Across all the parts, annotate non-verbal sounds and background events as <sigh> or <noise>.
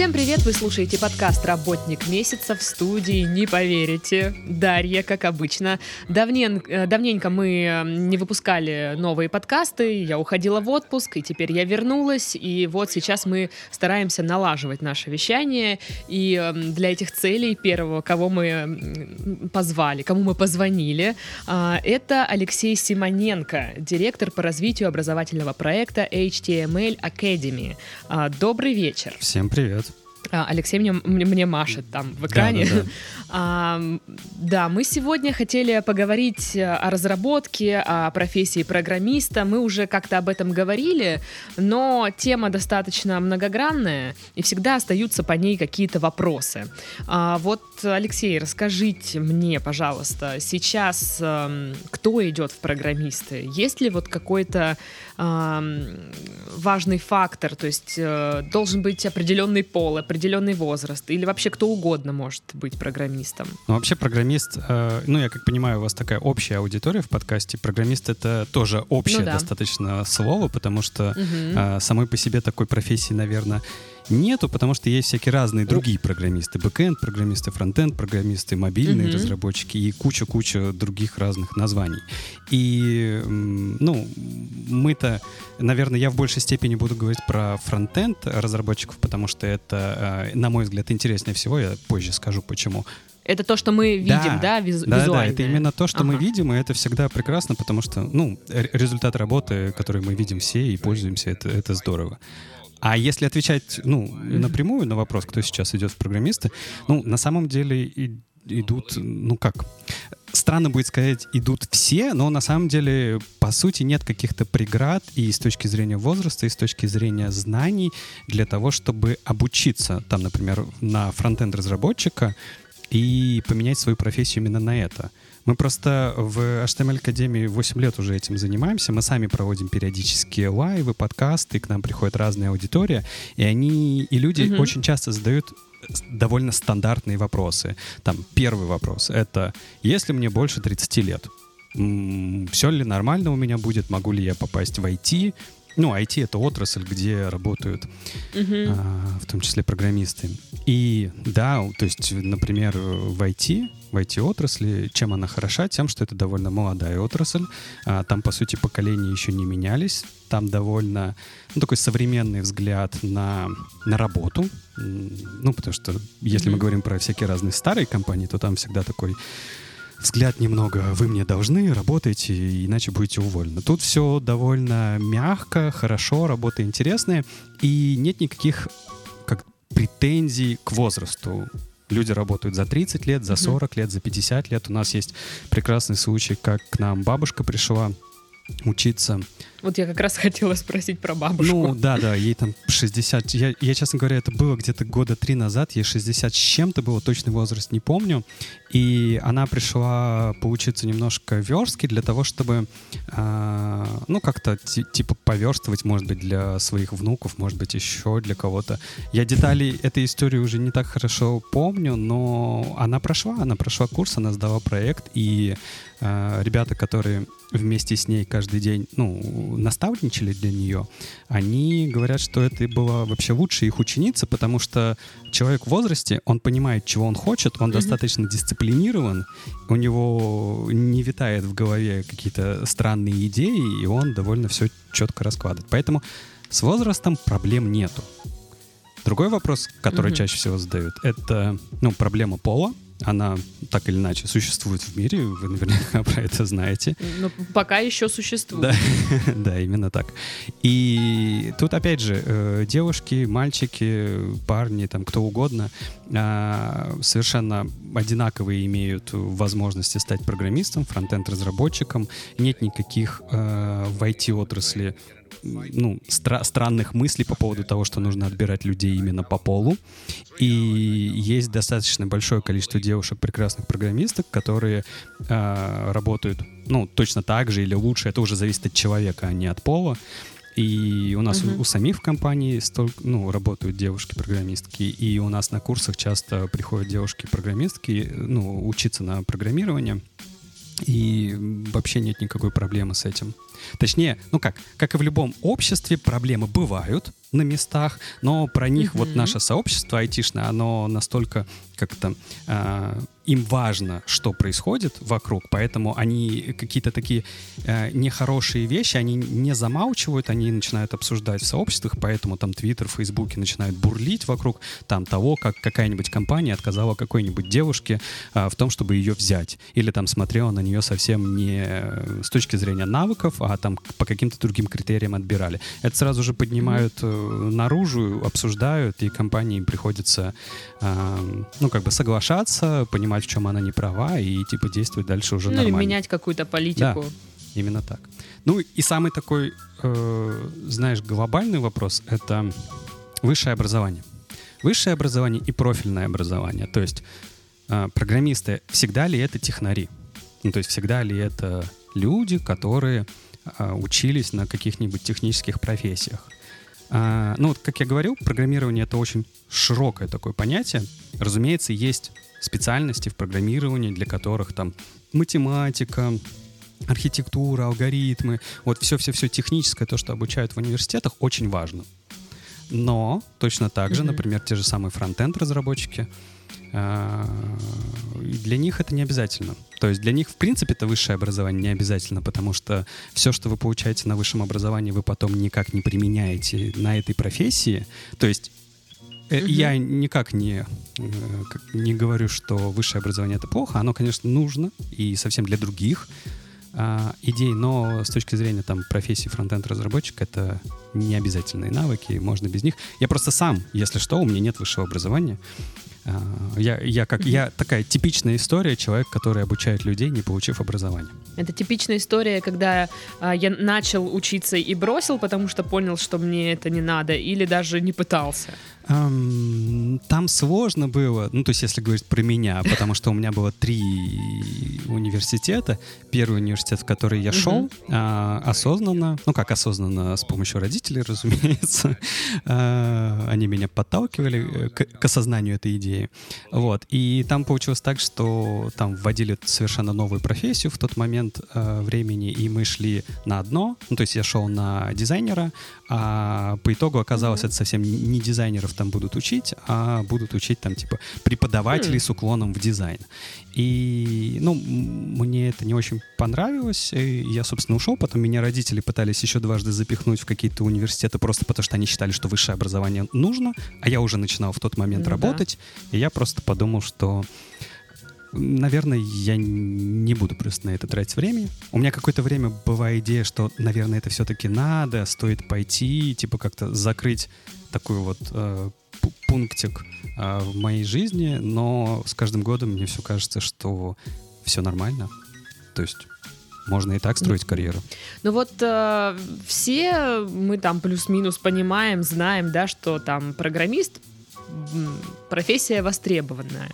Всем привет! Вы слушаете подкаст «Работник месяца» в студии «Не поверите». Дарья, как обычно. Давнен, э, давненько мы э, не выпускали новые подкасты, я уходила в отпуск, и теперь я вернулась, и вот сейчас мы стараемся налаживать наше вещание, и э, для этих целей первого, кого мы позвали, кому мы позвонили, это Алексей Симоненко, директор по развитию образовательного проекта HTML Academy. Добрый вечер. Всем привет. А, Алексей мне, мне машет там в экране. Да, да, <laughs> да. А, да, мы сегодня хотели поговорить о разработке, о профессии программиста. Мы уже как-то об этом говорили, но тема достаточно многогранная, и всегда остаются по ней какие-то вопросы. А, вот, Алексей, расскажите мне, пожалуйста, сейчас э, кто идет в программисты? Есть ли вот какой-то э, важный фактор, то есть э, должен быть определенный пол, определенный возраст, или вообще кто угодно может быть программистом? Ну, вообще программист, э, ну, я как понимаю, у вас такая общая аудитория в подкасте. Программист — это тоже общее ну, да. достаточно слово, потому что угу. э, самой по себе такой профессии, наверное, нету, потому что есть всякие разные другие программисты. Бэкэнд программисты, фронтенд программисты, мобильные mm-hmm. разработчики и куча-куча других разных названий. И, ну, мы-то, наверное, я в большей степени буду говорить про фронтенд разработчиков, потому что это, э, на мой взгляд, интереснее всего. Я позже скажу, почему. Это то, что мы видим, да, да, виз- да визуально. Да, это именно то, что ага. мы видим, и это всегда прекрасно, потому что, ну, результат работы, который мы видим все и пользуемся, это, это здорово. А если отвечать, ну, напрямую на вопрос, кто сейчас идет в программисты, ну, на самом деле и, идут, ну как, странно будет сказать, идут все, но на самом деле, по сути, нет каких-то преград и с точки зрения возраста, и с точки зрения знаний для того, чтобы обучиться, там, например, на фронтенд разработчика и поменять свою профессию именно на это. Мы просто в HTML Академии 8 лет уже этим занимаемся. Мы сами проводим периодически лайвы, подкасты, к нам приходят разные аудитории, и они, и люди mm-hmm. очень часто задают довольно стандартные вопросы. Там первый вопрос — это «Если мне больше 30 лет, все ли нормально у меня будет? Могу ли я попасть в IT?» Ну, IT — это отрасль, где работают uh-huh. а, в том числе программисты. И да, то есть, например, в IT, в IT-отрасли, чем она хороша? Тем, что это довольно молодая отрасль. А, там, по сути, поколения еще не менялись. Там довольно ну, такой современный взгляд на, на работу. Ну, потому что если mm-hmm. мы говорим про всякие разные старые компании, то там всегда такой взгляд немного «вы мне должны, работайте, иначе будете уволены». Тут все довольно мягко, хорошо, работа интересная, и нет никаких как претензий к возрасту. Люди работают за 30 лет, за 40 лет, за 50 лет. У нас есть прекрасный случай, как к нам бабушка пришла учиться. Вот я как раз <laughs> хотела спросить про бабушку. Ну, да, да, ей там 60... Я, я честно говоря, это было где-то года три назад, ей 60 с чем-то было, точный возраст не помню. И она пришла поучиться немножко верстки для того, чтобы, э, ну, как-то типа поверстывать, может быть, для своих внуков, может быть, еще для кого-то. Я детали этой истории уже не так хорошо помню, но она прошла, она прошла курс, она сдала проект, и э, ребята, которые вместе с ней каждый день, ну, наставничали для нее, они говорят, что это была вообще лучшая их ученица, потому что человек в возрасте, он понимает, чего он хочет, он mm-hmm. достаточно дисциплинирован, у него не витает в голове какие-то странные идеи, и он довольно все четко раскладывает. Поэтому с возрастом проблем нету. Другой вопрос, который mm-hmm. чаще всего задают, это ну, проблема пола она так или иначе существует в мире, вы наверняка <laughs> про это знаете. Но ну, пока еще существует. Да, <laughs> да, именно так. И тут опять же э, девушки, мальчики, парни, там кто угодно а, совершенно одинаковые имеют возможности стать программистом, фронтенд-разработчиком. Нет никаких э, в IT-отрасли ну, стра- странных мыслей по поводу того, что нужно отбирать людей именно по полу. И есть достаточно большое количество девушек, прекрасных программисток, которые э, работают, ну, точно так же или лучше. Это уже зависит от человека, а не от пола. И у нас uh-huh. у, у самих в компании столько, ну, работают девушки-программистки, и у нас на курсах часто приходят девушки-программистки, ну, учиться на программирование. И вообще нет никакой проблемы с этим. Точнее, ну как, как и в любом обществе, проблемы бывают, на местах, но про них mm-hmm. вот наше сообщество айтишное, оно настолько как-то э, им важно, что происходит вокруг, поэтому они какие-то такие э, нехорошие вещи, они не замалчивают, они начинают обсуждать в сообществах, поэтому там Твиттер, Фейсбуке начинают бурлить вокруг там того, как какая-нибудь компания отказала какой-нибудь девушке э, в том, чтобы ее взять, или там смотрела на нее совсем не с точки зрения навыков, а там по каким-то другим критериям отбирали. Это сразу же поднимают э, наружу, обсуждают, и компании приходится, э, ну, как бы соглашаться, понимать, в чем она не права, и типа действовать дальше уже ну, нормально. Ну, менять какую-то политику. Да, именно так. Ну, и самый такой, э, знаешь, глобальный вопрос — это высшее образование. Высшее образование и профильное образование. То есть э, программисты, всегда ли это технари? Ну, то есть всегда ли это люди, которые э, учились на каких-нибудь технических профессиях? А, ну, вот, как я говорил, программирование — это очень широкое такое понятие. Разумеется, есть специальности в программировании, для которых там математика, архитектура, алгоритмы, вот все-все-все техническое, то, что обучают в университетах, очень важно. Но точно так же, mm-hmm. например, те же самые фронтенд разработчики, а, для них это не обязательно. То есть для них, в принципе, это высшее образование не обязательно, потому что все, что вы получаете на высшем образовании, вы потом никак не применяете на этой профессии. То есть mm-hmm. я никак не, э, не говорю, что высшее образование это плохо. Оно, конечно, нужно и совсем для других а, идей, но с точки зрения там профессии фронтенд-разработчика это не обязательные навыки, можно без них. Я просто сам, если что, у меня нет высшего образования, а, я, я, как, я такая типичная история, человек, который обучает людей, не получив образование. Это типичная история, когда а, я начал учиться и бросил, потому что понял, что мне это не надо, или даже не пытался. Там сложно было, ну, то есть, если говорить про меня, потому что у меня было три университета. Первый университет, в который я шел, а, осознанно, ну, как осознанно, с помощью родителей, <laughs> разумеется, а, они меня подталкивали к, к осознанию этой идеи. Вот. И там получилось так, что там вводили совершенно новую профессию в тот момент э, времени, и мы шли на одно, ну, то есть я шел на дизайнера, а по итогу оказалось, это совсем не дизайнеров там будут учить, а будут учить там типа преподавателей mm. с уклоном в дизайн. И, ну, мне это не очень понравилось, и я, собственно, ушел. Потом меня родители пытались еще дважды запихнуть в какие-то университеты просто потому, что они считали, что высшее образование нужно, а я уже начинал в тот момент ну, работать, и я просто подумал, что наверное, я не буду просто на это тратить времени. У меня какое-то время была идея, что, наверное, это все-таки надо, стоит пойти, типа как-то закрыть такой вот э, пунктик э, в моей жизни, но с каждым годом мне все кажется, что все нормально. То есть можно и так строить карьеру. Ну вот э, все мы там плюс-минус понимаем, знаем, да, что там программист профессия востребованная.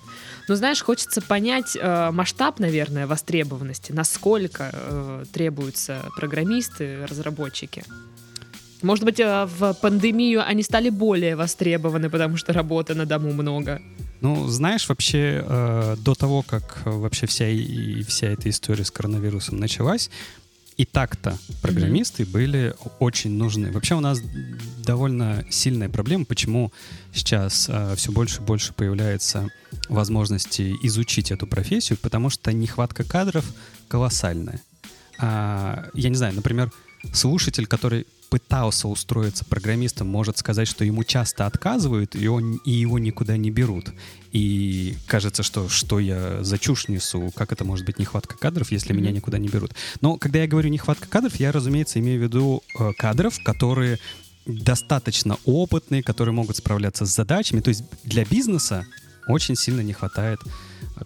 Но знаешь, хочется понять э, масштаб, наверное, востребованности, насколько э, требуются программисты, разработчики. Может быть, э, в пандемию они стали более востребованы, потому что работы на дому много. Ну, знаешь, вообще э, до того, как вообще вся, и, вся эта история с коронавирусом началась, и так-то программисты mm-hmm. были очень нужны. Вообще у нас довольно сильная проблема, почему сейчас э, все больше и больше появляется возможности изучить эту профессию, потому что нехватка кадров колоссальная. А, я не знаю, например, слушатель, который пытался устроиться программистом, может сказать, что ему часто отказывают, и, он, и его никуда не берут. И кажется, что что я за чушь несу, как это может быть нехватка кадров, если mm-hmm. меня никуда не берут. Но когда я говорю нехватка кадров, я, разумеется, имею в виду э, кадров, которые достаточно опытные, которые могут справляться с задачами. То есть для бизнеса очень сильно не хватает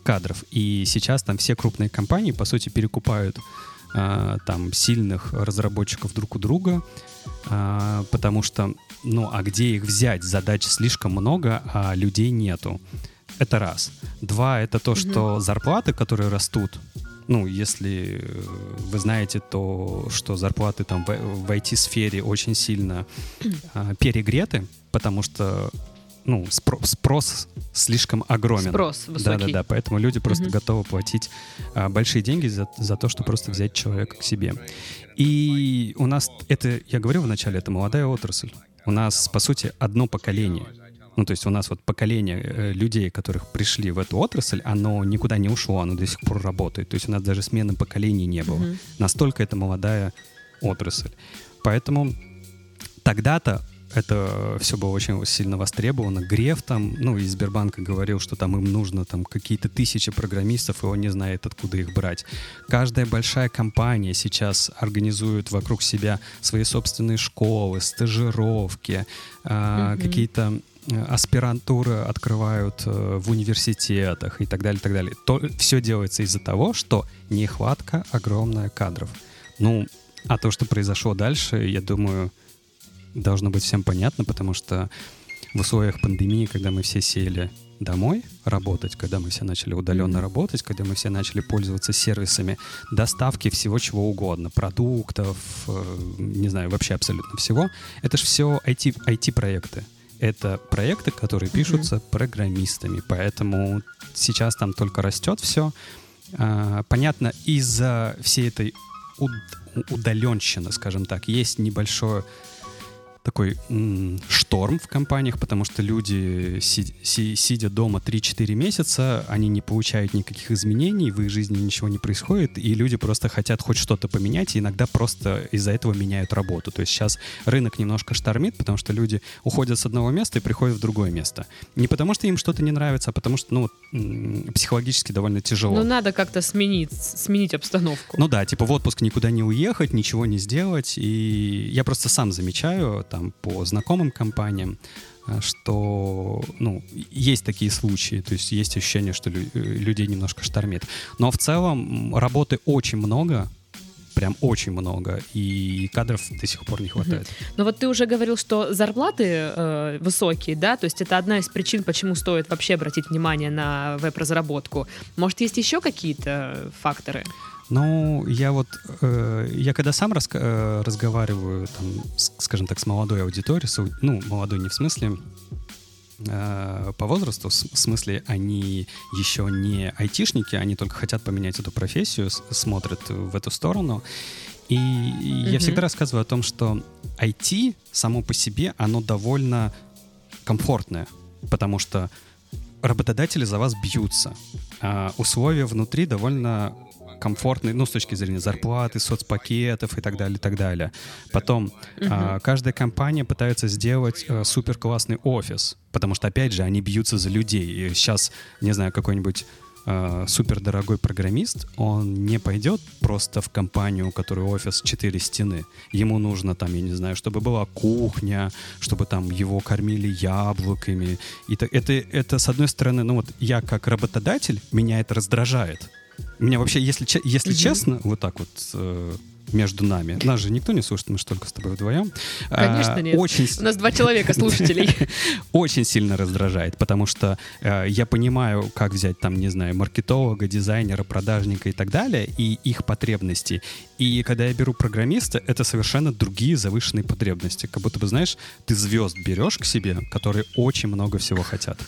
кадров. И сейчас там все крупные компании, по сути, перекупают а, там сильных разработчиков друг у друга, а, потому что, ну, а где их взять? Задач слишком много, а людей нету. Это раз. Два, это то, что зарплаты, которые растут, ну, если вы знаете, то, что зарплаты там в, в IT-сфере очень сильно э, перегреты, потому что ну, спро- спрос слишком огромен. Спрос высокий. Да-да-да, поэтому люди просто угу. готовы платить а, большие деньги за, за то, чтобы просто взять человека к себе. И у нас, это, я говорил вначале, это молодая отрасль. У нас, по сути, одно поколение. Ну, то есть у нас вот поколение э, людей, которых пришли в эту отрасль, оно никуда не ушло, оно до сих пор работает. То есть у нас даже смены поколений не было. Mm-hmm. Настолько это молодая отрасль. Поэтому тогда-то это все было очень сильно востребовано. Греф там, ну, из Сбербанка говорил, что там им нужно там какие-то тысячи программистов, и он не знает, откуда их брать. Каждая большая компания сейчас организует вокруг себя свои собственные школы, стажировки, mm-hmm. э, какие-то аспирантуры открывают э, в университетах и так далее, так далее. То, все делается из-за того, что нехватка огромная кадров. Ну, а то, что произошло дальше, я думаю, должно быть всем понятно, потому что в условиях пандемии, когда мы все сели домой работать, когда мы все начали удаленно mm-hmm. работать, когда мы все начали пользоваться сервисами доставки всего чего угодно, продуктов, э, не знаю, вообще абсолютно всего, это же все IT, IT-проекты. Это проекты, которые пишутся mm-hmm. программистами, поэтому сейчас там только растет все. А, понятно, из-за всей этой удаленщины, скажем так, есть небольшое такой м- шторм в компаниях, потому что люди, си- си- сидя дома 3-4 месяца, они не получают никаких изменений, в их жизни ничего не происходит, и люди просто хотят хоть что-то поменять, и иногда просто из-за этого меняют работу. То есть сейчас рынок немножко штормит, потому что люди уходят с одного места и приходят в другое место. Не потому что им что-то не нравится, а потому что, ну, психологически довольно тяжело. Ну, надо как-то сменить, сменить обстановку. Ну да, типа в отпуск никуда не уехать, ничего не сделать, и я просто сам замечаю, там, по знакомым компаниям, э, что, ну, есть такие случаи, то есть есть ощущение, что лю- э, людей немножко штормит. Но в целом работы очень много, прям очень много, и кадров до сих пор не хватает. Угу. Но вот ты уже говорил, что зарплаты э, высокие, да, то есть это одна из причин, почему стоит вообще обратить внимание на веб-разработку. Может, есть еще какие-то факторы? Ну, я вот, э, я когда сам рас, э, разговариваю, там, с, скажем так, с молодой аудиторией, с, ну, молодой не в смысле э, по возрасту, в смысле они еще не айтишники, они только хотят поменять эту профессию, с, смотрят в эту сторону. И mm-hmm. я всегда рассказываю о том, что IT само по себе, оно довольно комфортное, потому что работодатели за вас бьются. А условия внутри довольно комфортный, ну, с точки зрения зарплаты, соцпакетов и так далее, и так далее. Потом а, каждая компания пытается сделать а, супер классный офис, потому что, опять же, они бьются за людей. И сейчас, не знаю, какой-нибудь э, супер дорогой программист, он не пойдет просто в компанию, у которой офис четыре стены. Ему нужно там, я не знаю, чтобы была кухня, чтобы там его кормили яблоками. И это, это, это с одной стороны, ну вот я как работодатель, меня это раздражает. Меня вообще, если, если угу. честно, вот так вот э, между нами. Нас же никто не слушает, мы же только с тобой вдвоем. Конечно, а, нет. Очень... У нас два человека слушателей. <laughs> Очень сильно раздражает, потому что э, я понимаю, как взять там, не знаю, маркетолога, дизайнера, продажника и так далее, и их потребности. И когда я беру программиста, это совершенно другие завышенные потребности. Как будто бы, знаешь, ты звезд берешь к себе, которые очень много всего хотят.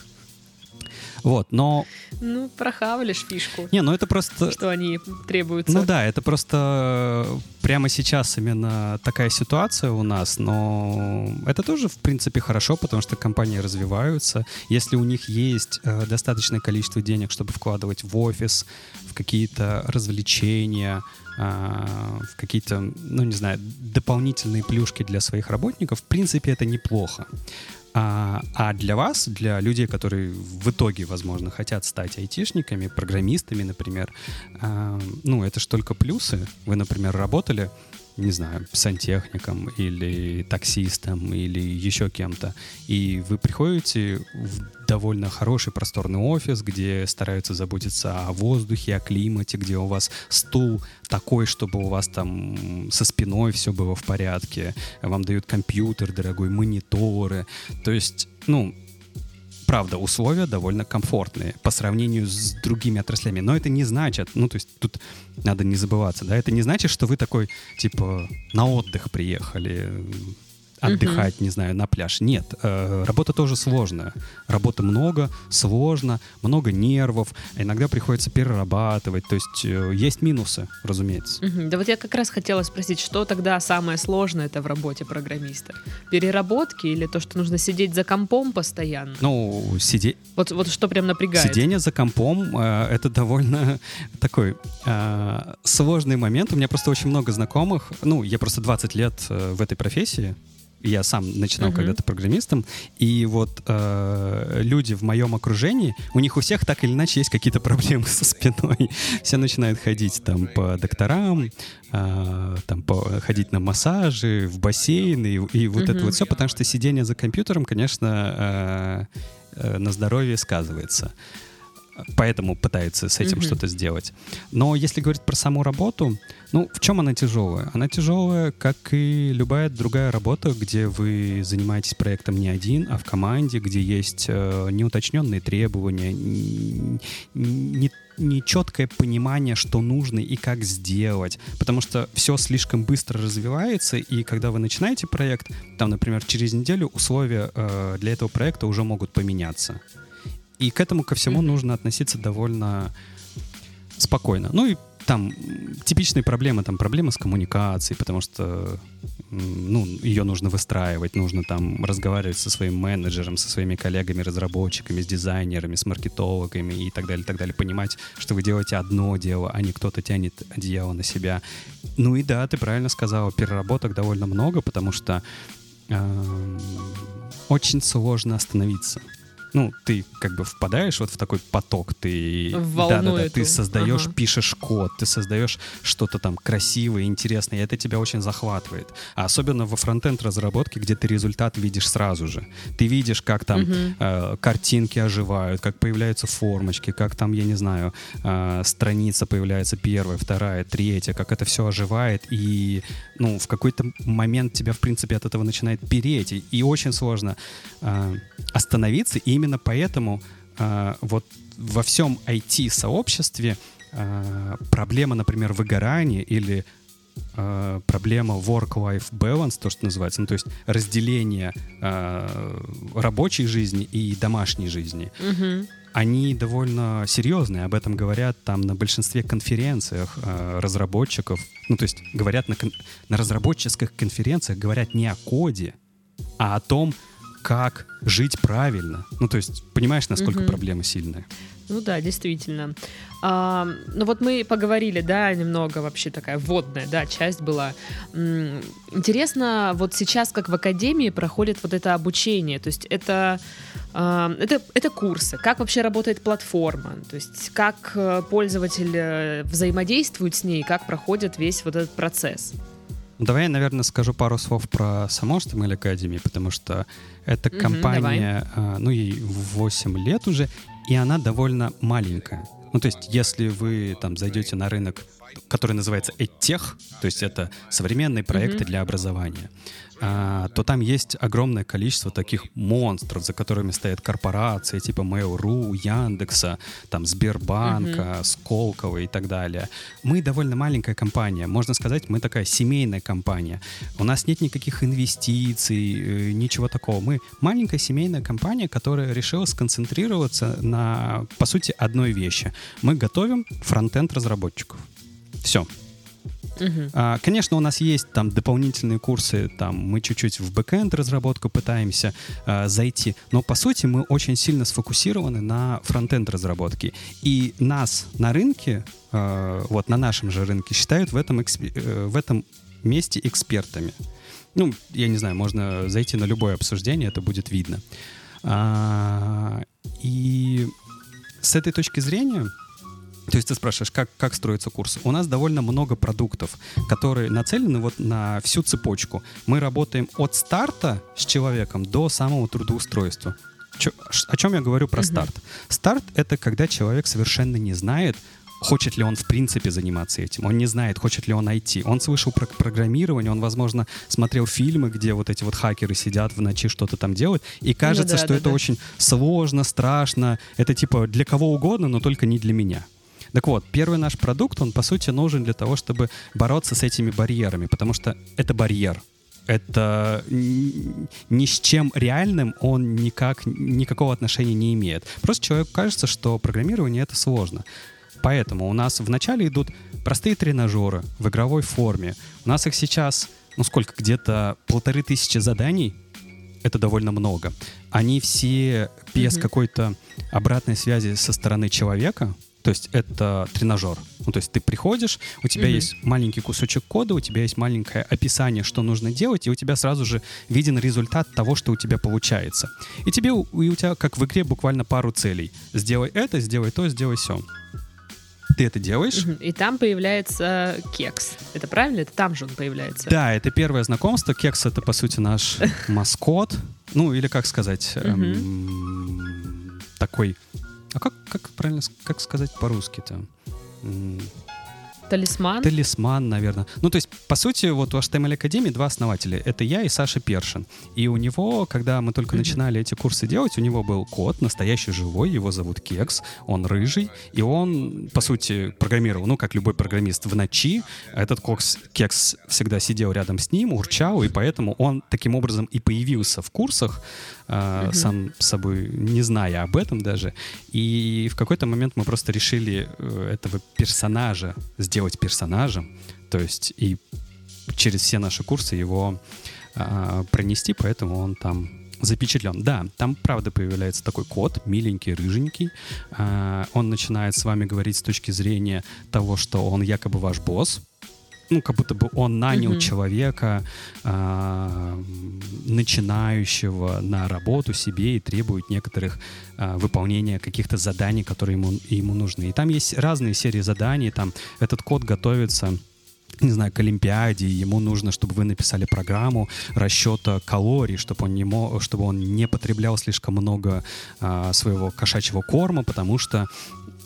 Вот, но... Ну, прохавалишь фишку. Не, ну это просто... Что они требуются. Ну да, это просто прямо сейчас именно такая ситуация у нас, но это тоже, в принципе, хорошо, потому что компании развиваются. Если у них есть э, достаточное количество денег, чтобы вкладывать в офис, в какие-то развлечения, э, в какие-то, ну не знаю, дополнительные плюшки для своих работников, в принципе, это неплохо. А, а для вас, для людей, которые в итоге, возможно, хотят стать айтишниками, программистами, например, а, ну, это же только плюсы. Вы, например, работали не знаю, сантехником или таксистом или еще кем-то. И вы приходите в довольно хороший просторный офис, где стараются заботиться о воздухе, о климате, где у вас стул такой, чтобы у вас там со спиной все было в порядке, вам дают компьютер дорогой, мониторы. То есть, ну, правда, условия довольно комфортные по сравнению с другими отраслями. Но это не значит, ну, то есть тут надо не забываться, да, это не значит, что вы такой, типа, на отдых приехали. Отдыхать, не знаю, на пляж. Нет, э, работа тоже сложная. Работы много, сложно, много нервов. Иногда приходится перерабатывать. То есть э, есть минусы, разумеется. Мгм. Да вот я как раз хотела спросить, что тогда самое сложное это в работе программиста? Переработки или то, что нужно сидеть за компом постоянно? Ну, сиде... Вот, вот что прям напрягает? сидение за компом э, это довольно <laughs> такой э, сложный момент. У меня просто очень много знакомых. Ну, я просто 20 лет э, в этой профессии. Я сам начинал Мгм. когда-то программистом, и вот э, люди в моем окружении, у них у всех так или иначе есть какие-то проблемы со спиной. <laughs> Все начинают ходить там по докторам, э, там по, ходить на массажи, в бассейн и, и вот это Мгм. вот все, потому что сидение за компьютером, конечно, э, э, на здоровье сказывается. Поэтому пытаются с этим Мгм. что-то сделать. Но если говорить про саму работу, ну, в чем она тяжелая? Она тяжелая, как и любая другая работа, где вы занимаетесь проектом не один, а в команде, где есть э, неуточненные требования, не, нечеткое понимание, что нужно и как сделать. Потому что все слишком быстро развивается, и когда вы начинаете проект, там, например, через неделю условия э, для этого проекта уже могут поменяться. И к этому ко всему нужно относиться довольно спокойно. Ну и там типичные проблемы, там проблемы с коммуникацией, потому что ну, ее нужно выстраивать, нужно там разговаривать со своим менеджером, со своими коллегами, разработчиками, с дизайнерами, с маркетологами и так далее, так далее. Понимать, что вы делаете одно дело, а не кто-то тянет одеяло на себя. Ну и да, ты правильно сказала, переработок довольно много, потому что эм, очень сложно остановиться. Ну, ты как бы впадаешь вот в такой поток, ты... В волну Да-да-да, ты создаешь, Ага. пишешь код, ты создаешь что-то там красивое, интересное, и это тебя очень захватывает. А особенно во фронтенд разработке, где ты результат видишь сразу же. Ты видишь, как там Мгм. э, картинки оживают, как появляются формочки, как там, я не знаю, э, страница появляется первая, вторая, третья, как это все оживает, и ну, в какой-то момент тебя, в принципе, от этого начинает переть, и, очень сложно э, остановиться, и именно поэтому э, вот во всем IT-сообществе э, проблема, например, выгорания или э, проблема work-life balance, то, что называется, ну, то есть разделение э, рабочей жизни и домашней жизни, Мгм. Они довольно серьезные. Об этом говорят там на большинстве конференциях э, разработчиков. Ну, то есть говорят на, кон- на разработческих конференциях говорят не о коде, а о том, как жить правильно. Ну, то есть понимаешь, насколько Мгм. проблема сильная? Ну да, действительно. А, ну вот мы поговорили, да, немного вообще такая вводная, да, часть была. Интересно, вот сейчас как в академии проходит вот это обучение, то есть это, а, это, это курсы, как вообще работает платформа, то есть как э, пользователь э, взаимодействует с ней, как проходит весь вот этот процесс. Давай я, наверное, скажу пару слов про саму HTML Academy, потому что эта компания, а, ну, ей 8 лет уже, и она довольно маленькая. Ну, то есть, если вы там зайдете на рынок, который называется EdTech, то есть это современные проекты Мгм. для образования, а, то там есть огромное количество таких монстров, за которыми стоят корпорации типа Mail.ru, Яндекса, там Сбербанка, Сколково и так далее. Мы довольно маленькая компания. Можно сказать, мы такая семейная компания. У нас нет никаких инвестиций, э, ничего такого. Мы маленькая семейная компания, которая решила сконцентрироваться на, по сути, одной вещи. Мы готовим фронтенд разработчиков. Все. Мгм. А, Конечно, у нас есть там дополнительные курсы, там мы чуть-чуть в бэкэнд разработку пытаемся а, зайти, но по сути мы очень сильно сфокусированы на фронтенд разработке. И нас на рынке, а, вот на нашем же рынке, считают в этом, экспе- э, в этом месте экспертами. Ну, я не знаю, можно зайти на любое обсуждение, это будет видно. А, И с этой точки зрения, то есть ты спрашиваешь, как, как строится курс? У нас довольно много продуктов, которые нацелены вот на всю цепочку. Мы работаем от старта с человеком до самого трудоустройства. Чё- о чем я говорю про Мгм. старт? Старт — это когда человек совершенно не знает, хочет ли он в принципе заниматься этим. Он не знает, хочет ли он IT. Он слышал про программирование, он, возможно, смотрел фильмы, где вот эти вот хакеры сидят в ночи, что-то там делают, и кажется, да, что да, это да. очень сложно, страшно. Это типа для кого угодно, но только не для меня. Так вот, первый наш продукт, он, по сути, нужен для того, чтобы бороться с этими барьерами, потому что это барьер. это ни с чем реальным он никак, никакого отношения не имеет. Просто человеку кажется, что программирование — это сложно. Поэтому у нас вначале идут простые тренажеры в игровой форме. У нас их сейчас, ну сколько, где-то полторы тысячи заданий. Это довольно много. Они все без mm-hmm. какой-то обратной связи со стороны человека, то есть это тренажер. Ну, то есть ты приходишь, у тебя mm-hmm. есть маленький кусочек кода, у тебя есть маленькое описание, что нужно делать, и у тебя сразу же виден результат того, что у тебя получается. И тебе, и у тебя, как в игре, буквально пару целей. Сделай это, сделай то, сделай все. Ты это делаешь. И там появляется кекс. Это правильно? Это там же он появляется. Да, это первое знакомство. Кекс — это, по сути, наш <laughs> маскот. Ну, или как сказать, эм, такой а как, как правильно как сказать по-русски-то? Талисман? Талисман, наверное. Ну, то есть, по сути, вот у HTML Академии два основателя. Это я и Саша Першин. И у него, когда мы только начинали эти курсы делать, у него был кот, настоящий живой, его зовут Кекс, он рыжий, и он, по сути, программировал, ну, как любой программист, в ночи. Этот кокс, Кекс всегда сидел рядом с ним, урчал, и поэтому он таким образом и появился в курсах, э, угу. сам собой не зная об этом даже. И в какой-то момент мы просто решили э, этого персонажа сделать персонажем, то есть и через все наши курсы его э, пронести, поэтому он там запечатлен. Да, там правда появляется такой кот, миленький, рыженький. Э, он начинает с вами говорить с точки зрения того, что он якобы ваш босс, ну, как будто бы он нанял mm-hmm. человека, э, начинающего на работу себе и требует некоторых э, выполнения каких-то заданий, которые ему, ему нужны. И там есть разные серии заданий, там этот код готовится не знаю, к Олимпиаде, ему нужно, чтобы вы написали программу расчета калорий, чтобы он не, мог, чтобы он не потреблял слишком много а, своего кошачьего корма, потому что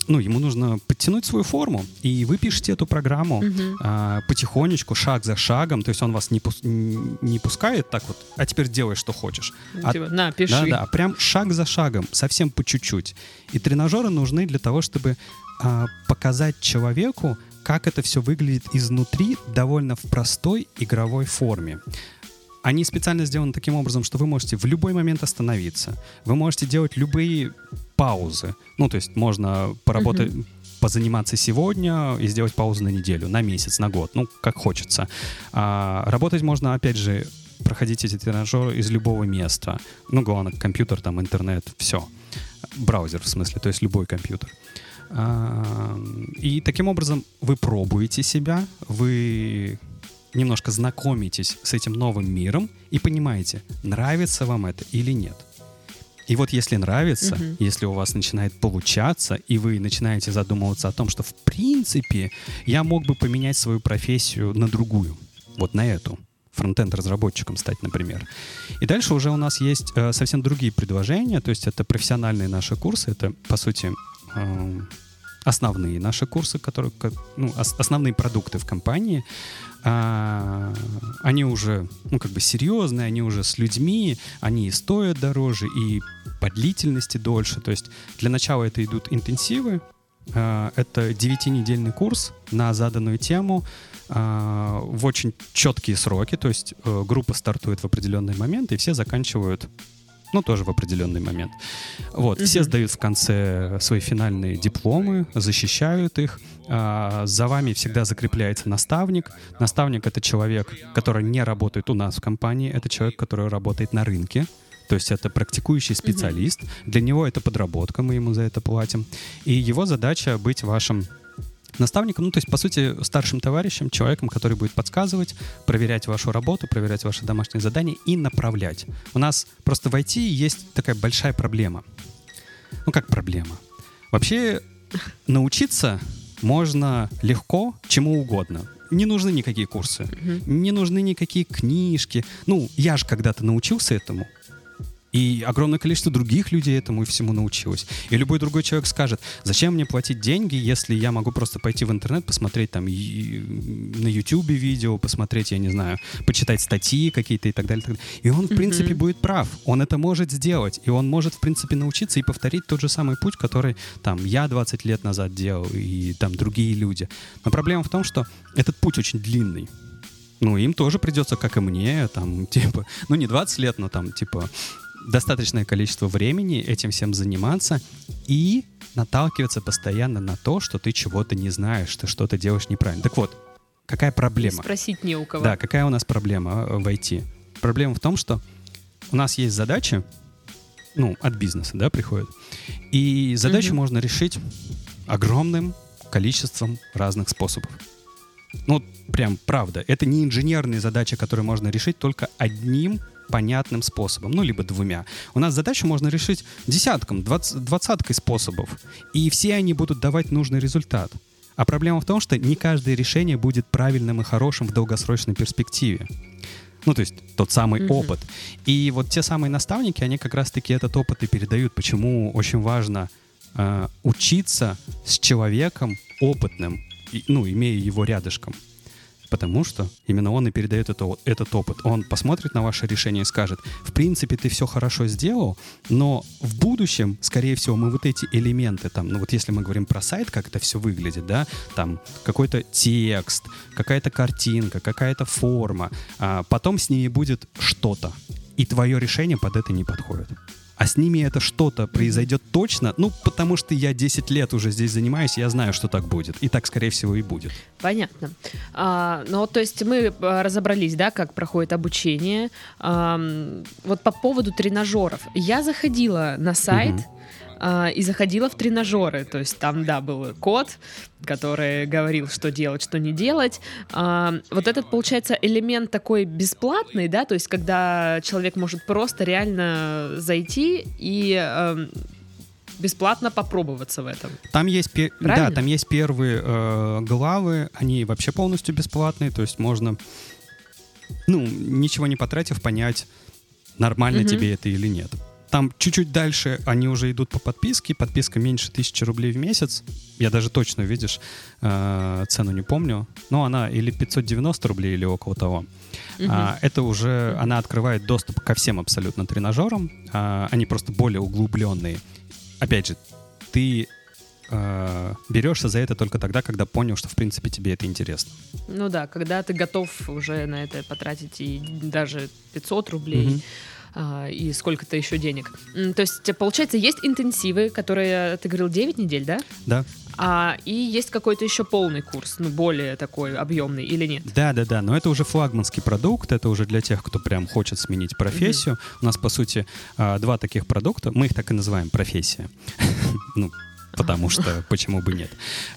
ну, ему нужно подтянуть свою форму, и вы пишете эту программу угу. а, потихонечку, шаг за шагом, то есть он вас не, пус не пускает так вот, а теперь делай, что хочешь. А, типа, на, пиши. Да, да, прям шаг за шагом, совсем по чуть-чуть. И тренажеры нужны для того, чтобы а, показать человеку, как это все выглядит изнутри довольно в простой игровой форме. Они специально сделаны таким образом, что вы можете в любой момент остановиться. Вы можете делать любые паузы. Ну, то есть можно поработать, uh-huh. позаниматься сегодня и сделать паузу на неделю, на месяц, на год, ну, как хочется. А, работать можно, опять же, проходить эти тренажеры из любого места. Ну, главное, компьютер, там, интернет, все. Браузер, в смысле, то есть любой компьютер. А, и таким образом вы пробуете себя, вы немножко знакомитесь с этим новым миром и понимаете, нравится вам это или нет. И вот если нравится, угу. если у вас начинает получаться, и вы начинаете задумываться о том, что в принципе я мог бы поменять свою профессию на другую, вот на эту, фронтенд-разработчиком стать, например. И дальше уже у нас есть э, совсем другие предложения, то есть это профессиональные наши курсы, это, по сути, основные наши курсы, которые, ну, основные продукты в компании, а, они уже, ну, как бы серьезные, они уже с людьми, они и стоят дороже, и по длительности дольше. То есть для начала это идут интенсивы, а, это девятинедельный курс на заданную тему а, в очень четкие сроки, то есть э, группа стартует в определенный момент, и все заканчивают ну, тоже в определенный момент. Вот, mm-hmm. все сдают в конце свои финальные дипломы, защищают их. А, за вами всегда закрепляется наставник. Наставник — это человек, который не работает у нас в компании, это человек, который работает на рынке. То есть это практикующий специалист. Mm-hmm. Для него это подработка, мы ему за это платим. И его задача быть вашим наставником, ну, то есть, по сути, старшим товарищем, человеком, который будет подсказывать, проверять вашу работу, проверять ваши домашние задания и направлять. У нас просто в IT есть такая большая проблема. Ну, как проблема? Вообще, научиться можно легко чему угодно. Не нужны никакие курсы, mm-hmm. не нужны никакие книжки. Ну, я же когда-то научился этому, и огромное количество других людей этому и всему научилось. И любой другой человек скажет, зачем мне платить деньги, если я могу просто пойти в интернет, посмотреть там и, на YouTube видео, посмотреть, я не знаю, почитать статьи какие-то и так далее. И, так далее. и он, в mm-hmm. принципе, будет прав. Он это может сделать. И он может, в принципе, научиться и повторить тот же самый путь, который там я 20 лет назад делал и там другие люди. Но проблема в том, что этот путь очень длинный. ну, им тоже придется, как и мне, там, <laughs> типа, ну, не 20 лет, но там, типа, достаточное количество времени этим всем заниматься и наталкиваться постоянно на то, что ты чего-то не знаешь, ты что-то делаешь неправильно. Так вот, какая проблема? Спросить не у кого. Да, какая у нас проблема э, в IT? Проблема в том, что у нас есть задачи, ну, от бизнеса, да, приходят, и задачу угу. можно решить огромным количеством разных способов. Ну, прям правда. Это не инженерные задачи, которые можно решить только одним понятным способом, ну, либо двумя. У нас задачу можно решить десятком, двац- двадцаткой способов, и все они будут давать нужный результат. А проблема в том, что не каждое решение будет правильным и хорошим в долгосрочной перспективе. Ну, то есть тот самый mm-hmm. опыт. И вот те самые наставники, они как раз-таки этот опыт и передают. Почему очень важно э, учиться с человеком опытным, и, ну, имея его рядышком. Потому что именно он и передает это, этот опыт. Он посмотрит на ваше решение и скажет, в принципе, ты все хорошо сделал, но в будущем, скорее всего, мы вот эти элементы, там, ну вот если мы говорим про сайт, как это все выглядит, да, там какой-то текст, какая-то картинка, какая-то форма, а потом с ними будет что-то, и твое решение под это не подходит а с ними это что-то произойдет точно, ну, потому что я 10 лет уже здесь занимаюсь, я знаю, что так будет. И так, скорее всего, и будет. Понятно. А, ну, то есть мы а, разобрались, да, как проходит обучение. А, вот по поводу тренажеров. Я заходила на сайт, угу и заходила в тренажеры. То есть там, да, был код, который говорил, что делать, что не делать. А, вот этот, получается, элемент такой бесплатный, да, то есть когда человек может просто реально зайти и эм, бесплатно попробоваться в этом. Там есть, пе- да, там есть первые э, главы, они вообще полностью бесплатные, то есть можно, ну, ничего не потратив, понять, нормально угу. тебе это или нет. Там чуть-чуть дальше они уже идут по подписке. Подписка меньше тысячи рублей в месяц. Я даже точно, видишь, э, цену не помню. Но она или 590 рублей, или около того. Угу. А, это уже, она открывает доступ ко всем абсолютно тренажерам. А, они просто более углубленные. Опять же, ты э, берешься за это только тогда, когда понял, что в принципе тебе это интересно. Ну да, когда ты готов уже на это потратить и даже 500 рублей. Угу а, и сколько-то еще денег. То есть, получается, есть интенсивы, которые, ты говорил, 9 недель, да? Да. А, и есть какой-то еще полный курс, ну, более такой объемный или нет? Да, да, да, но это уже флагманский продукт, это уже для тех, кто прям хочет сменить профессию. Mm-hmm. У нас, по сути, а, два таких продукта, мы их так и называем профессия. <laughs> Ну, потому что <laughs> почему бы нет.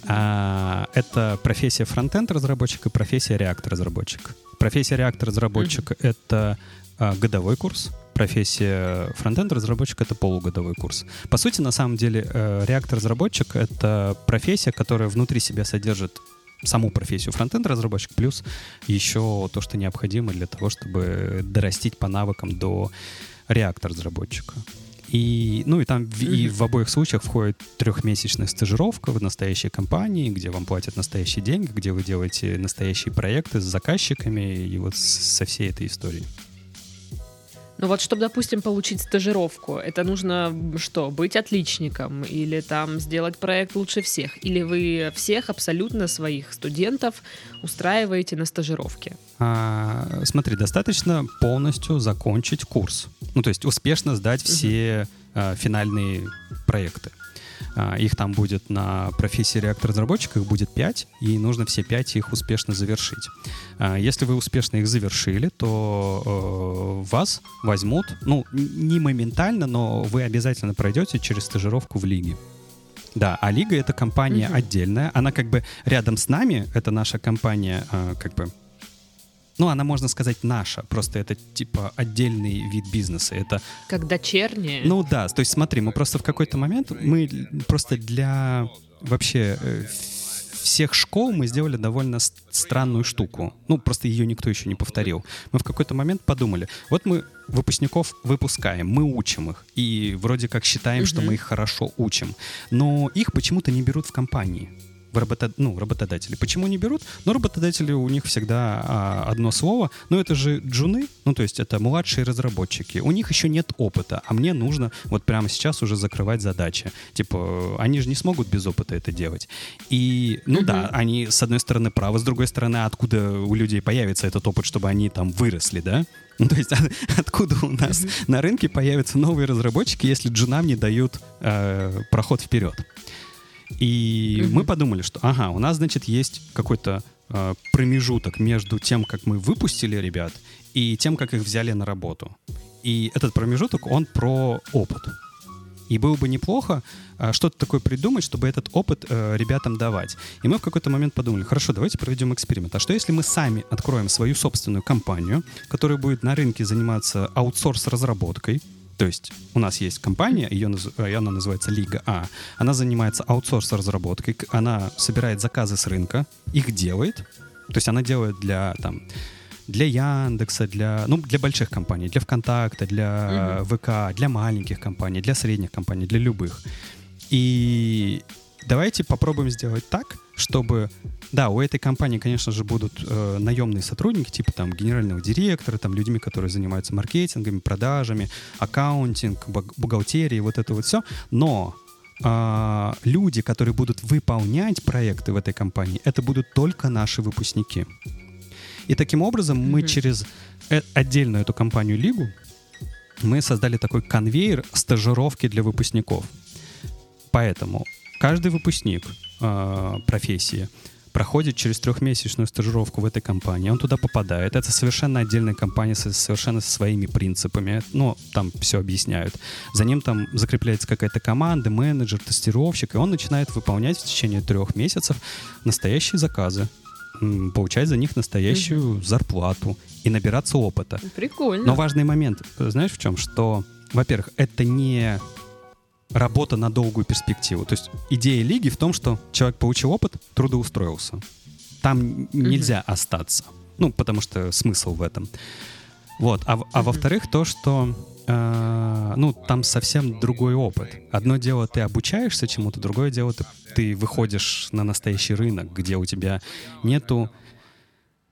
А, это профессия фронтенд разработчик и профессия React разработчик. Профессия React разработчик mm-hmm. это а, годовой курс. Профессия фронтенд разработчик это полугодовой курс. По сути, на самом деле, э, React разработчик это профессия, которая внутри себя содержит саму профессию фронтенд разработчик, плюс еще то, что необходимо для того, чтобы дорастить по навыкам до React разработчика. И, ну и там и в обоих случаях входит трехмесячная стажировка в настоящей компании, где вам платят настоящие деньги, где вы делаете настоящие проекты с заказчиками и вот со всей этой историей. Ну вот, чтобы, допустим, получить стажировку, это нужно что, быть отличником или там сделать проект лучше всех? Или вы всех абсолютно своих студентов устраиваете на стажировке? А, смотри, достаточно полностью закончить курс. Ну, то есть успешно сдать все угу. а, финальные проекты. А, их там будет на профессии реактор-разработчика, их будет 5, и нужно все 5 их успешно завершить. А, если вы успешно их завершили, то э, вас возьмут, ну, не моментально, но вы обязательно пройдете через стажировку в лиге. Да, а Лига это компания угу. отдельная. Она как бы рядом с нами, это наша компания, э, как бы ну, она, можно сказать, наша. Просто это, типа, отдельный вид бизнеса. Это... Как дочерняя? Ну да, то есть смотри, мы просто в какой-то момент, мы просто для вообще э, всех школ мы сделали довольно странную штуку. Ну, просто ее никто еще не повторил. Мы в какой-то момент подумали, вот мы выпускников выпускаем, мы учим их, и вроде как считаем, mm-hmm. что мы их хорошо учим, но их почему-то не берут в компании. Работод... ну, работодатели. Почему не берут? Ну, работодатели у них всегда а, одно слово. Но это же джуны, ну, то есть это младшие разработчики. У них еще нет опыта, а мне нужно вот прямо сейчас уже закрывать задачи. Типа, они же не смогут без опыта это делать. И, ну угу. да, они, с одной стороны, правы, с другой стороны, откуда у людей появится этот опыт, чтобы они там выросли, да? Ну, то есть <laughs> откуда у нас mm-hmm. на рынке появятся новые разработчики, если джунам не дают э, проход вперед? И mm-hmm. мы подумали, что, ага, у нас, значит, есть какой-то э, промежуток между тем, как мы выпустили ребят, и тем, как их взяли на работу. И этот промежуток, он про опыт. И было бы неплохо э, что-то такое придумать, чтобы этот опыт э, ребятам давать. И мы в какой-то момент подумали, хорошо, давайте проведем эксперимент. А что если мы сами откроем свою собственную компанию, которая будет на рынке заниматься аутсорс-разработкой, то есть у нас есть компания, ее, э, она называется Лига А. Она занимается аутсорс-разработкой, она собирает заказы с рынка, их делает. То есть она делает для там, для Яндекса, для, ну, для больших компаний, для ВКонтакта, для угу. ВК, для маленьких компаний, для средних компаний, для любых. И давайте попробуем сделать так, чтобы, да, у этой компании, конечно же, будут э, наемные сотрудники, типа там генерального директора, там людьми, которые занимаются маркетингами, продажами, аккаунтинг, бухгалтерией, вот это вот все. Но э, люди, которые будут выполнять проекты в этой компании, это будут только наши выпускники. И таким образом mm-hmm. мы через э- отдельную эту компанию Лигу мы создали такой конвейер стажировки для выпускников. Поэтому каждый выпускник э, профессии проходит через трехмесячную стажировку в этой компании, он туда попадает. Это совершенно отдельная компания со совершенно своими принципами. Ну, там все объясняют. За ним там закрепляется какая-то команда, менеджер, тестировщик, и он начинает выполнять в течение трех месяцев настоящие заказы получать за них настоящую угу. зарплату и набираться опыта. Прикольно. Но важный момент, знаешь в чем? Что, во-первых, это не работа на долгую перспективу. То есть идея лиги в том, что человек получил опыт, трудоустроился. Там нельзя угу. остаться. Ну, потому что смысл в этом. Вот. А, а во-вторых, то, что э, ну, там совсем другой опыт. Одно дело, ты обучаешься чему-то, другое дело, ты, ты выходишь на настоящий рынок, где у тебя нету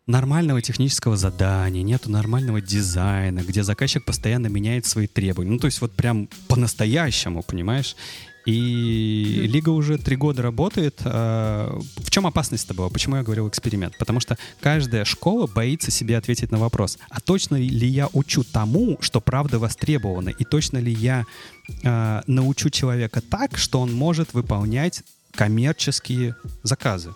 нормального технического задания, нету нормального дизайна, где заказчик постоянно меняет свои требования. Ну, то есть вот прям по-настоящему, понимаешь? И Лига уже три года работает. А, в чем опасность это была? Почему я говорил эксперимент? Потому что каждая школа боится себе ответить на вопрос, а точно ли я учу тому, что правда востребовано, и точно ли я э, научу человека так, что он может выполнять коммерческие заказы?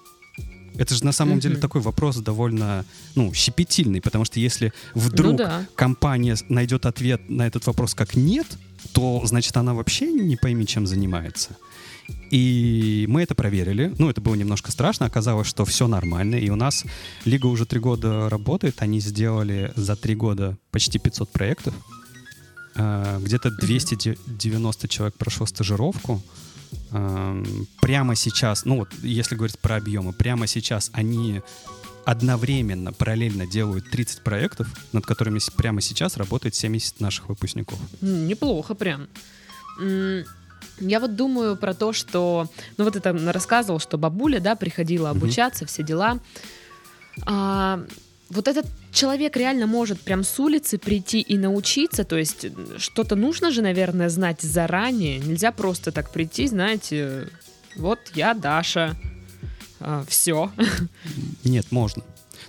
Это же на самом mm-hmm. деле такой вопрос довольно, ну, щепетильный, потому что если вдруг ну, да. компания найдет ответ на этот вопрос как нет, то, значит, она вообще не пойми, чем занимается. И мы это проверили. Ну, это было немножко страшно. Оказалось, что все нормально. И у нас Лига уже три года работает. Они сделали за три года почти 500 проектов. А, где-то 290 человек прошло стажировку прямо сейчас, ну вот если говорить про объемы, прямо сейчас они одновременно, параллельно делают 30 проектов, над которыми прямо сейчас работает 70 наших выпускников. Неплохо прям. Я вот думаю про то, что... Ну вот это рассказывал, что бабуля, да, приходила обучаться, угу. все дела. А, вот этот человек реально может прям с улицы прийти и научиться, то есть что-то нужно же, наверное, знать заранее. Нельзя просто так прийти, знаете, вот я Даша, а, все. Нет, можно.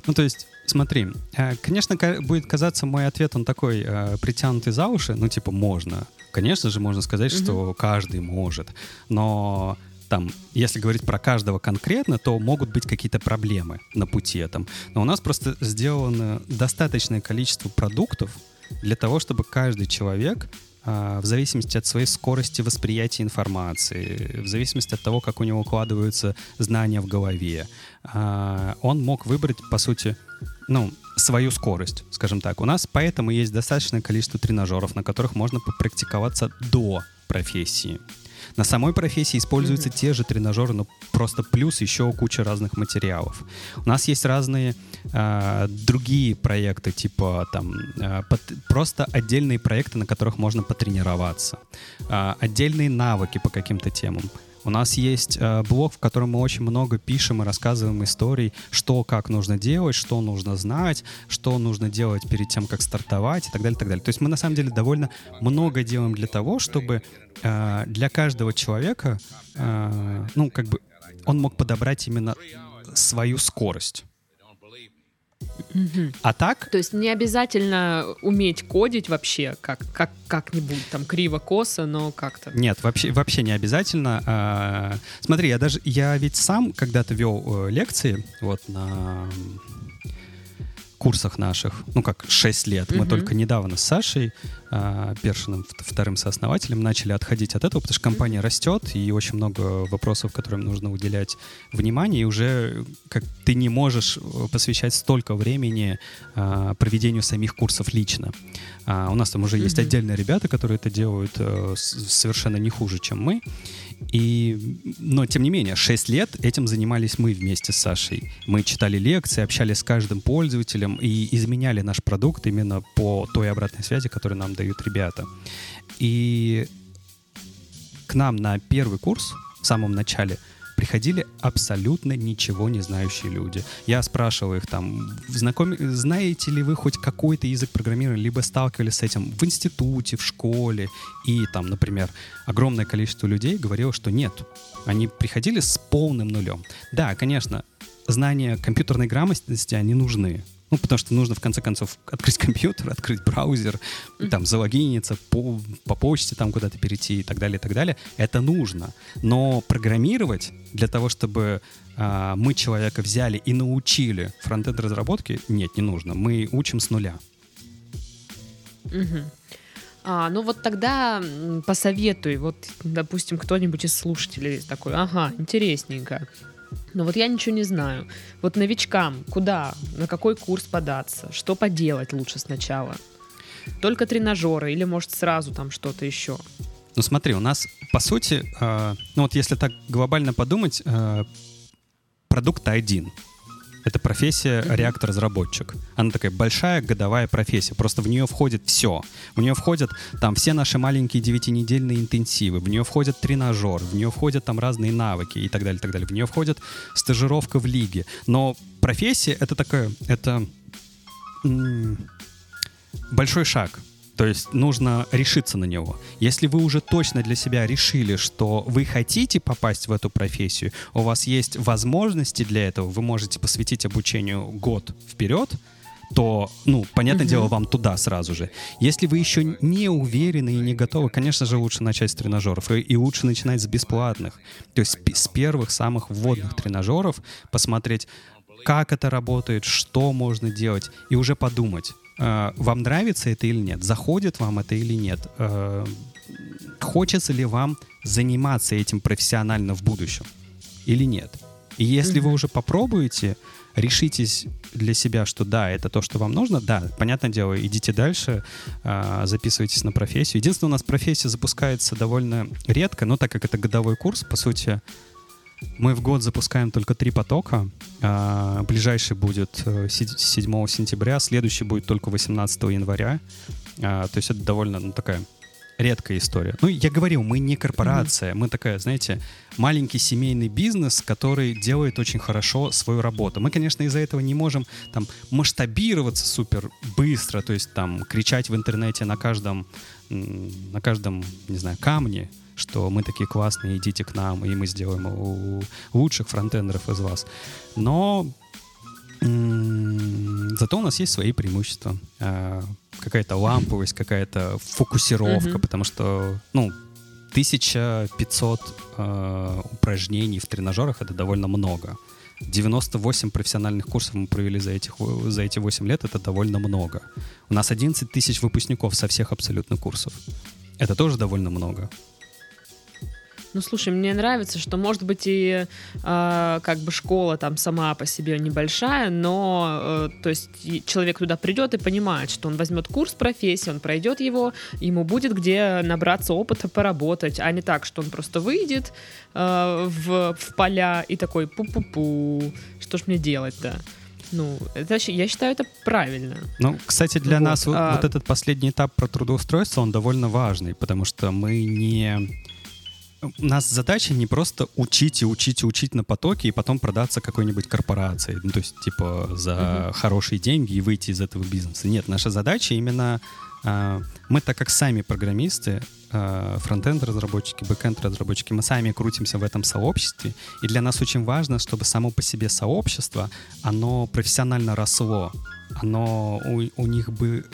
Ну, то есть, смотри, э, конечно, будет казаться мой ответ, он такой э, притянутый за уши, ну, типа, можно. Конечно же, можно сказать, mm-hmm. что каждый может, но там, если говорить про каждого конкретно, то могут быть какие-то проблемы на пути там. Но у нас просто сделано достаточное количество продуктов для того, чтобы каждый человек а, в зависимости от своей скорости восприятия информации, в зависимости от того, как у него укладываются знания в голове, а, он мог выбрать, по сути, ну, свою скорость, скажем так. У нас поэтому есть достаточное количество тренажеров, на которых можно попрактиковаться до профессии. На самой профессии используются mm-hmm. те же тренажеры, но просто плюс еще куча разных материалов. У нас есть разные э, другие проекты, типа там э, под, просто отдельные проекты, на которых можно потренироваться, э, отдельные навыки по каким-то темам. У нас есть э, блог, в котором мы очень много пишем и рассказываем историй, что как нужно делать, что нужно знать, что нужно делать перед тем, как стартовать и так далее, и так далее. То есть мы на самом деле довольно много делаем для того, чтобы э, для каждого человека, э, ну, как бы он мог подобрать именно свою скорость. Угу. А так? То есть не обязательно уметь кодить вообще, как, как, как-нибудь там криво-косо, но как-то. Нет, вообще, вообще не обязательно. А, смотри, я даже, я ведь сам когда-то вел э, лекции вот на курсах наших, ну как 6 лет. Мы только недавно с Сашей э, Першиным, вторым сооснователем, начали отходить от этого, потому что компания растет, и очень много вопросов, которым нужно уделять внимание, и уже как ты не можешь э, посвящать столько времени э, проведению самих курсов лично. А у нас там уже есть отдельные ребята, которые это делают э, совершенно не хуже, чем мы. И, но, тем не менее, 6 лет этим занимались мы вместе с Сашей. Мы читали лекции, общались с каждым пользователем и изменяли наш продукт именно по той обратной связи, которую нам дают ребята. И к нам на первый курс в самом начале — приходили абсолютно ничего не знающие люди. Я спрашивал их там, знаком... знаете ли вы хоть какой-то язык программирования, либо сталкивались с этим в институте, в школе, и там, например, огромное количество людей говорило, что нет. Они приходили с полным нулем. Да, конечно, знания компьютерной грамотности, они нужны. Ну, потому что нужно, в конце концов, открыть компьютер, открыть браузер, там, залогиниться, по, по почте там куда-то перейти и так далее, и так далее. Это нужно. Но программировать для того, чтобы а, мы человека взяли и научили фронтенд разработки, нет, не нужно. Мы учим с нуля. Угу. А, ну вот тогда посоветуй, вот, допустим, кто-нибудь из слушателей такой, ага, интересненько. Но вот я ничего не знаю. Вот новичкам куда, на какой курс податься, что поделать лучше сначала? Только тренажеры или может сразу там что-то еще? Ну смотри, у нас по сути, э, ну вот если так глобально подумать, э, продукт один — это профессия реактор-разработчик. Она такая большая годовая профессия. Просто в нее входит все. В нее входят там все наши маленькие девятинедельные интенсивы, в нее входят тренажер, в нее входят там разные навыки и так далее, и так далее. В нее входит стажировка в лиге. Но профессия — это такая, это большой шаг. То есть нужно решиться на него. Если вы уже точно для себя решили, что вы хотите попасть в эту профессию, у вас есть возможности для этого, вы можете посвятить обучению год вперед, то, ну, понятное uh-huh. дело, вам туда сразу же. Если вы еще не уверены и не готовы, конечно же, лучше начать с тренажеров. И, и лучше начинать с бесплатных. То есть с первых самых вводных тренажеров посмотреть, как это работает, что можно делать, и уже подумать, вам нравится это или нет, заходит вам это или нет, э, хочется ли вам заниматься этим профессионально в будущем или нет. И если mm-hmm. вы уже попробуете, решитесь для себя, что да, это то, что вам нужно, да, понятное дело, идите дальше, э, записывайтесь на профессию. Единственное, у нас профессия запускается довольно редко, но так как это годовой курс, по сути, мы в год запускаем только три потока. А, ближайший будет 7 э, сентября, следующий будет только 18 января. А, то есть это довольно ну, такая редкая история. Ну, я говорил, мы не корпорация, mm-hmm. мы такая, знаете, маленький семейный бизнес, который делает очень хорошо свою работу. Мы, конечно, из-за этого не можем там масштабироваться супер быстро, то есть там кричать в интернете на каждом, на каждом, не знаю, камне, что мы такие классные, идите к нам, и мы сделаем у лучших фронтендеров из вас. Но зато у нас есть свои преимущества. А, какая-то ламповость, какая-то фокусировка, mm-hmm. потому что, ну, 1500 э, а, упражнений в тренажерах — это довольно много. 98 профессиональных курсов мы провели за, этих, за эти 8 лет, это довольно много. У нас 11 тысяч выпускников со всех абсолютно курсов. Это тоже довольно много. Ну, слушай, мне нравится, что, может быть, и э, как бы школа там сама по себе небольшая, но, э, то есть, человек туда придет и понимает, что он возьмет курс профессии, он пройдет его, ему будет где набраться опыта, поработать, а не так, что он просто выйдет э, в, в поля и такой пу-пу-пу, что ж мне делать-то? Ну, это, я считаю, это правильно. Ну, кстати, для вот, нас а... вот этот последний этап про трудоустройство, он довольно важный, потому что мы не у нас задача не просто учить и учить и учить на потоке и потом продаться какой-нибудь корпорации, ну, то есть, типа, за uh-huh. хорошие деньги и выйти из этого бизнеса. Нет, наша задача именно... Э, мы, так как сами программисты, э, фронтенд-разработчики, бэкенд-разработчики, мы сами крутимся в этом сообществе, и для нас очень важно, чтобы само по себе сообщество, оно профессионально росло, оно, у, у них бы,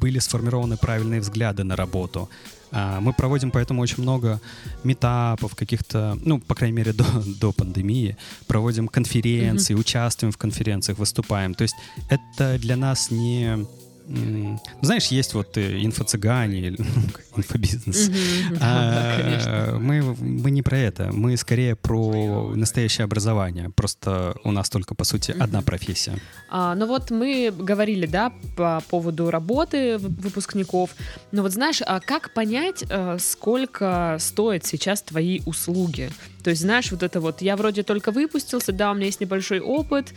были сформированы правильные взгляды на работу, а, мы проводим поэтому очень много метапов каких-то, ну, по крайней мере, <laughs> до, до пандемии. Проводим конференции, mm-hmm. участвуем в конференциях, выступаем. То есть это для нас не знаешь, есть вот э, инфо-цыгане, <laughs> ну, инфобизнес. А, мы, мы не про это. Мы скорее про настоящее образование. Просто у нас только, по сути, одна профессия. А, ну вот мы говорили, да, по поводу работы выпускников. Но вот знаешь, а как понять, э, сколько стоят сейчас твои услуги? То есть, знаешь, вот это вот, я вроде только выпустился, да, у меня есть небольшой опыт,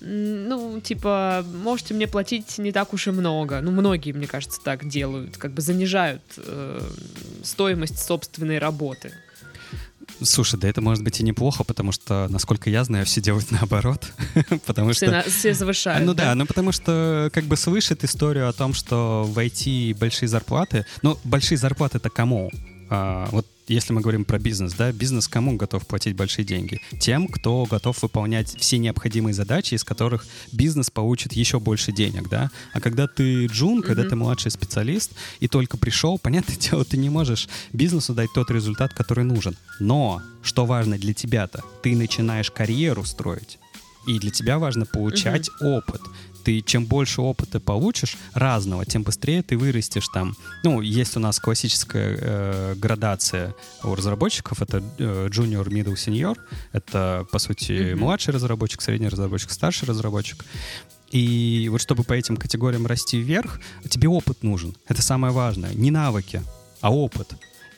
ну, типа, можете мне платить не так уж и много. Ну, многие, мне кажется, так делают, как бы занижают э, стоимость собственной работы. Слушай, да это может быть и неплохо, потому что, насколько я знаю, все делают наоборот. <laughs> потому все что... На, все завышают. Ну да? да, ну потому что как бы слышит историю о том, что в IT большие зарплаты. Ну, большие зарплаты это кому? А, вот если мы говорим про бизнес, да, бизнес кому готов платить большие деньги? Тем, кто готов выполнять все необходимые задачи, из которых бизнес получит еще больше денег, да. А когда ты джун, когда mm-hmm. ты младший специалист и только пришел, <laughs> понятное дело, ты не можешь бизнесу дать тот результат, который нужен. Но, что важно для тебя-то, ты начинаешь карьеру строить. И для тебя важно получать mm-hmm. опыт ты чем больше опыта получишь разного, тем быстрее ты вырастешь там. Ну, есть у нас классическая э, градация у разработчиков, это э, junior, middle, senior. Это, по сути, mm-hmm. младший разработчик, средний разработчик, старший разработчик. И вот чтобы по этим категориям расти вверх, тебе опыт нужен. Это самое важное. Не навыки, а опыт.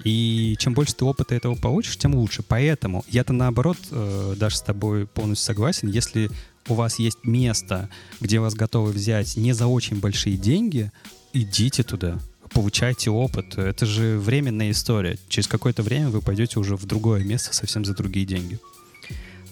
И чем больше ты опыта этого получишь, тем лучше. Поэтому я-то наоборот э, даже с тобой полностью согласен. Если у вас есть место, где вас готовы взять не за очень большие деньги, идите туда, получайте опыт. Это же временная история. Через какое-то время вы пойдете уже в другое место совсем за другие деньги.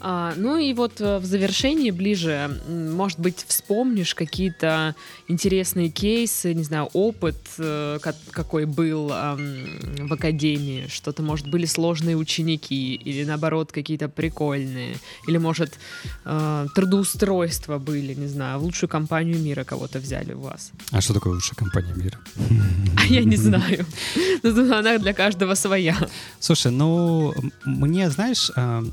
А, ну и вот э, в завершении ближе, может быть, вспомнишь какие-то интересные кейсы, не знаю, опыт, э, какой был в академии, что-то, может, были сложные ученики, или наоборот, какие-то прикольные, или, может, э, трудоустройства были, не знаю, в лучшую компанию мира кого-то взяли у вас. А что такое лучшая компания мира? А я не знаю. Ну, она для каждого своя. Слушай, ну, мне, знаешь,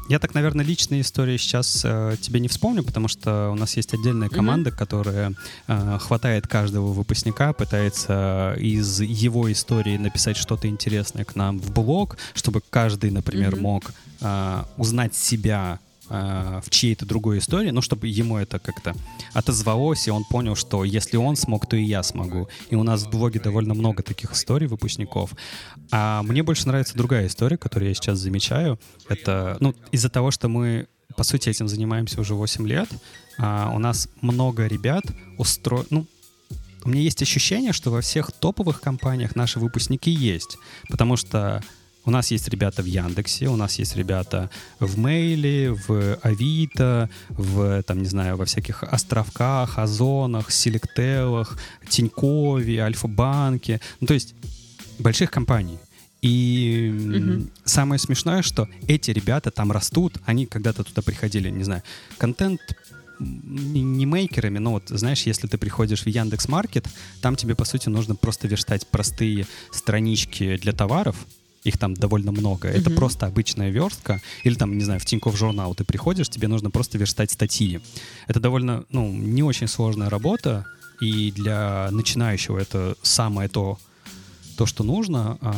я так, наверное, лично личные истории сейчас э, тебе не вспомню, потому что у нас есть отдельная команда, mm-hmm. которая э, хватает каждого выпускника, пытается из его истории написать что-то интересное к нам в блог, чтобы каждый, например, mm-hmm. мог э, узнать себя э, в чьей-то другой истории, ну, чтобы ему это как-то отозвалось, и он понял, что если он смог, то и я смогу. И у нас в блоге довольно много таких историй выпускников. А мне больше нравится другая история, которую я сейчас замечаю. Это, ну, из-за того, что мы, по сути, этим занимаемся уже 8 лет, а, у нас много ребят устро... ну, у меня есть ощущение, что во всех топовых компаниях наши выпускники есть, потому что у нас есть ребята в Яндексе, у нас есть ребята в Мейле, в Авито, в, там, не знаю, во всяких островках, Озонах, Селектелах, Тинькове, Альфа-банке. Ну, то есть больших компаний. И угу. самое смешное, что эти ребята там растут, они когда-то туда приходили, не знаю, контент не мейкерами, но вот, знаешь, если ты приходишь в Яндекс Маркет, там тебе, по сути, нужно просто верстать простые странички для товаров, их там довольно много. Mm-hmm. Это просто обычная верстка. Или там, не знаю, в Тинькофф журнал ты приходишь, тебе нужно просто верстать статьи. Это довольно, ну, не очень сложная работа, и для начинающего это самое то, то, что нужно, а,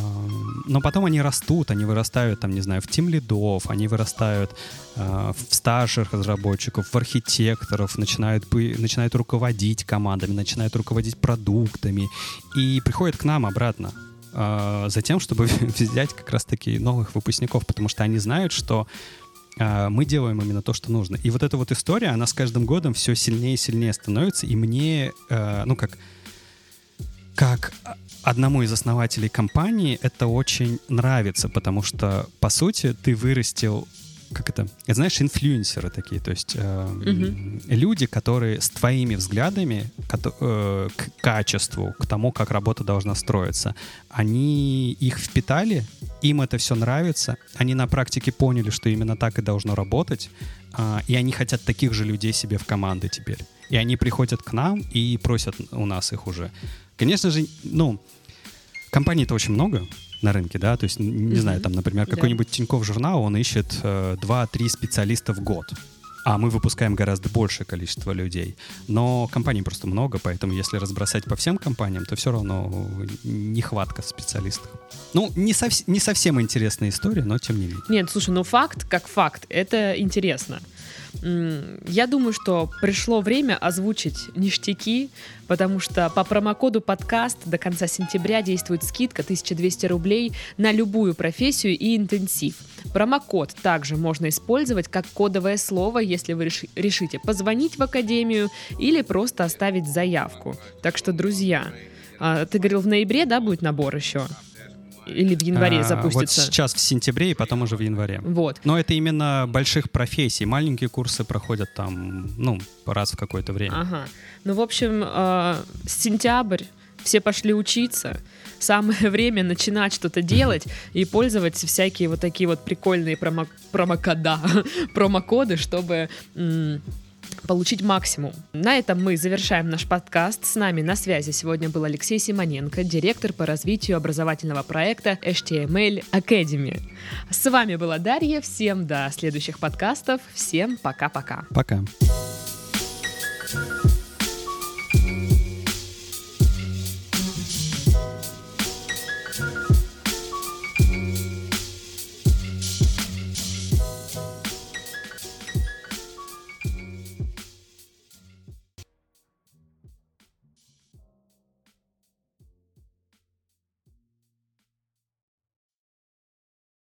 но потом они растут, они вырастают, там, не знаю, в тим лидов, они вырастают а, в старших разработчиков, в архитекторов, начинают, начинают руководить командами, начинают руководить продуктами и приходят к нам обратно э, за тем, чтобы <laughs> взять как раз-таки новых выпускников, потому что они знают, что э, мы делаем именно то, что нужно. И вот эта вот история, она с каждым годом все сильнее и сильнее становится, и мне, э, ну как, как одному из основателей компании это очень нравится, потому что, по сути, ты вырастил как это, это знаешь, инфлюенсеры такие, то есть э, угу. люди, которые с твоими взглядами к, э, к качеству, к тому, как работа должна строиться, они их впитали, им это все нравится, они на практике поняли, что именно так и должно работать, э, и они хотят таких же людей себе в команды теперь. И они приходят к нам и просят у нас их уже. Конечно же, ну, компаний-то очень много, на рынке, да, то есть, не mm-hmm. знаю, там, например, какой-нибудь Тинькофф журнал, он ищет э, 2-3 специалиста в год, а мы выпускаем гораздо большее количество людей. Но компаний просто много, поэтому если разбросать по всем компаниям, то все равно нехватка специалистов. Ну, не, сов- не совсем интересная история, но тем не менее. Нет, слушай, ну факт как факт, это интересно. Я думаю, что пришло время озвучить ништяки, потому что по промокоду подкаст до конца сентября действует скидка 1200 рублей на любую профессию и интенсив. Промокод также можно использовать как кодовое слово, если вы решите позвонить в академию или просто оставить заявку. Так что, друзья, а, ты говорил, в ноябре, да, будет набор еще? Или в январе а, запустится? Вот сейчас в сентябре и потом уже в январе. Вот. Но это именно больших профессий. Маленькие курсы проходят там, ну, раз в какое-то время. Ага. Ну, в общем, э, сентябрь, все пошли учиться. Самое <laughs> время начинать что-то делать и пользоваться всякие вот такие вот прикольные промо промокода, <laughs> промокоды, чтобы получить максимум. На этом мы завершаем наш подкаст. С нами на связи сегодня был Алексей Симоненко, директор по развитию образовательного проекта HTML Academy. С вами была Дарья. Всем до следующих подкастов. Всем пока-пока. Пока. -пока. пока.